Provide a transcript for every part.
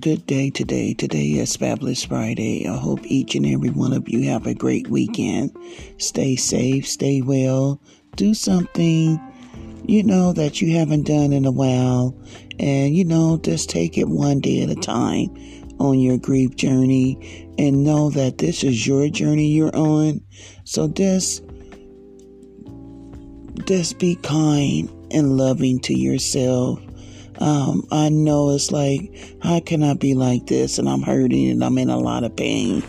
Good day today. Today is Fabulous Friday. I hope each and every one of you have a great weekend. Stay safe, stay well, do something, you know, that you haven't done in a while. And, you know, just take it one day at a time on your grief journey and know that this is your journey you're on. So just, just be kind and loving to yourself um, I know it's like, how can I be like this? And I'm hurting and I'm in a lot of pain.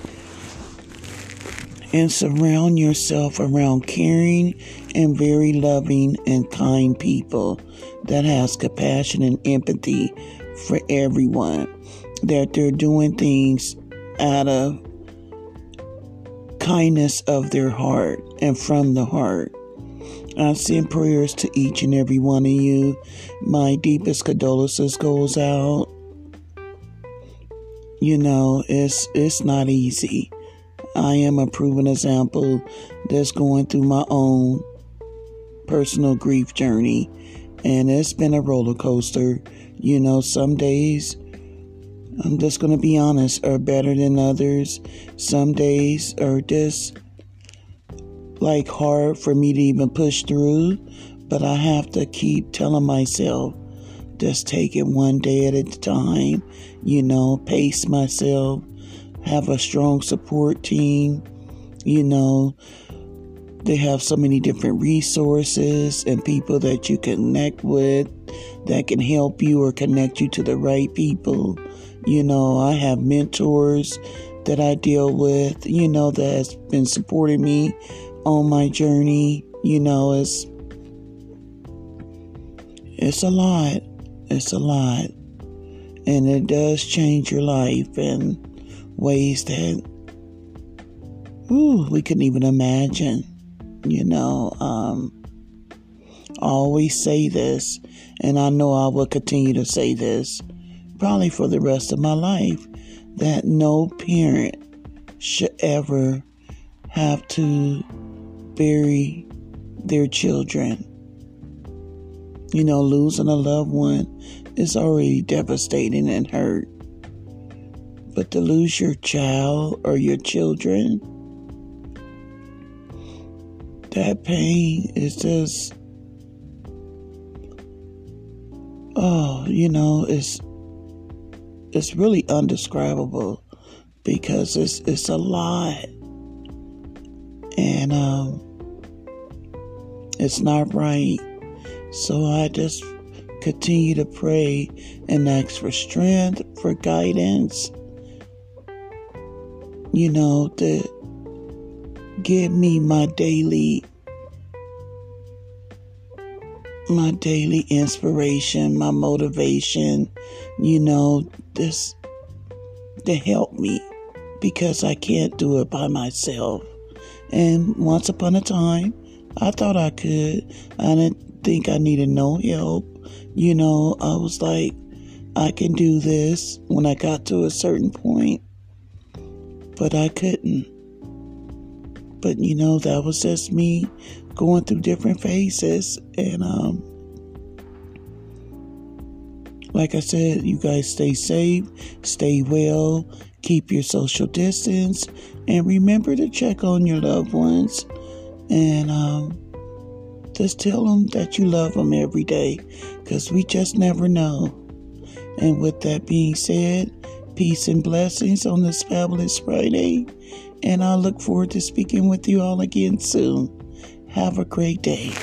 And surround yourself around caring and very loving and kind people that has compassion and empathy for everyone. That they're doing things out of kindness of their heart and from the heart. I send prayers to each and every one of you. My deepest condolences goes out. You know, it's it's not easy. I am a proven example that's going through my own personal grief journey, and it's been a roller coaster. You know, some days I'm just going to be honest, are better than others. Some days are just like hard for me to even push through, but I have to keep telling myself, just take it one day at a time, you know, pace myself, have a strong support team, you know. They have so many different resources and people that you connect with that can help you or connect you to the right people. You know, I have mentors that I deal with, you know, that's been supporting me on my journey. You know, it's it's a lot. It's a lot. And it does change your life in ways that ooh, we couldn't even imagine. You know, um, I always say this, and I know I will continue to say this probably for the rest of my life that no parent should ever have to bury their children. You know, losing a loved one is already devastating and hurt. But to lose your child or your children, that pain is just, oh, you know, it's it's really undescribable because it's it's a lot and um, it's not right. So I just continue to pray and ask for strength, for guidance, you know, to give me my daily my daily inspiration, my motivation, you know, this to help me because I can't do it by myself. And once upon a time, I thought I could. I didn't think I needed no help. You know, I was like, I can do this when I got to a certain point, but I couldn't. But you know, that was just me going through different phases. And, um, like I said, you guys stay safe, stay well, keep your social distance, and remember to check on your loved ones and um, just tell them that you love them every day because we just never know. And with that being said, peace and blessings on this fabulous Friday. And I look forward to speaking with you all again soon. Have a great day.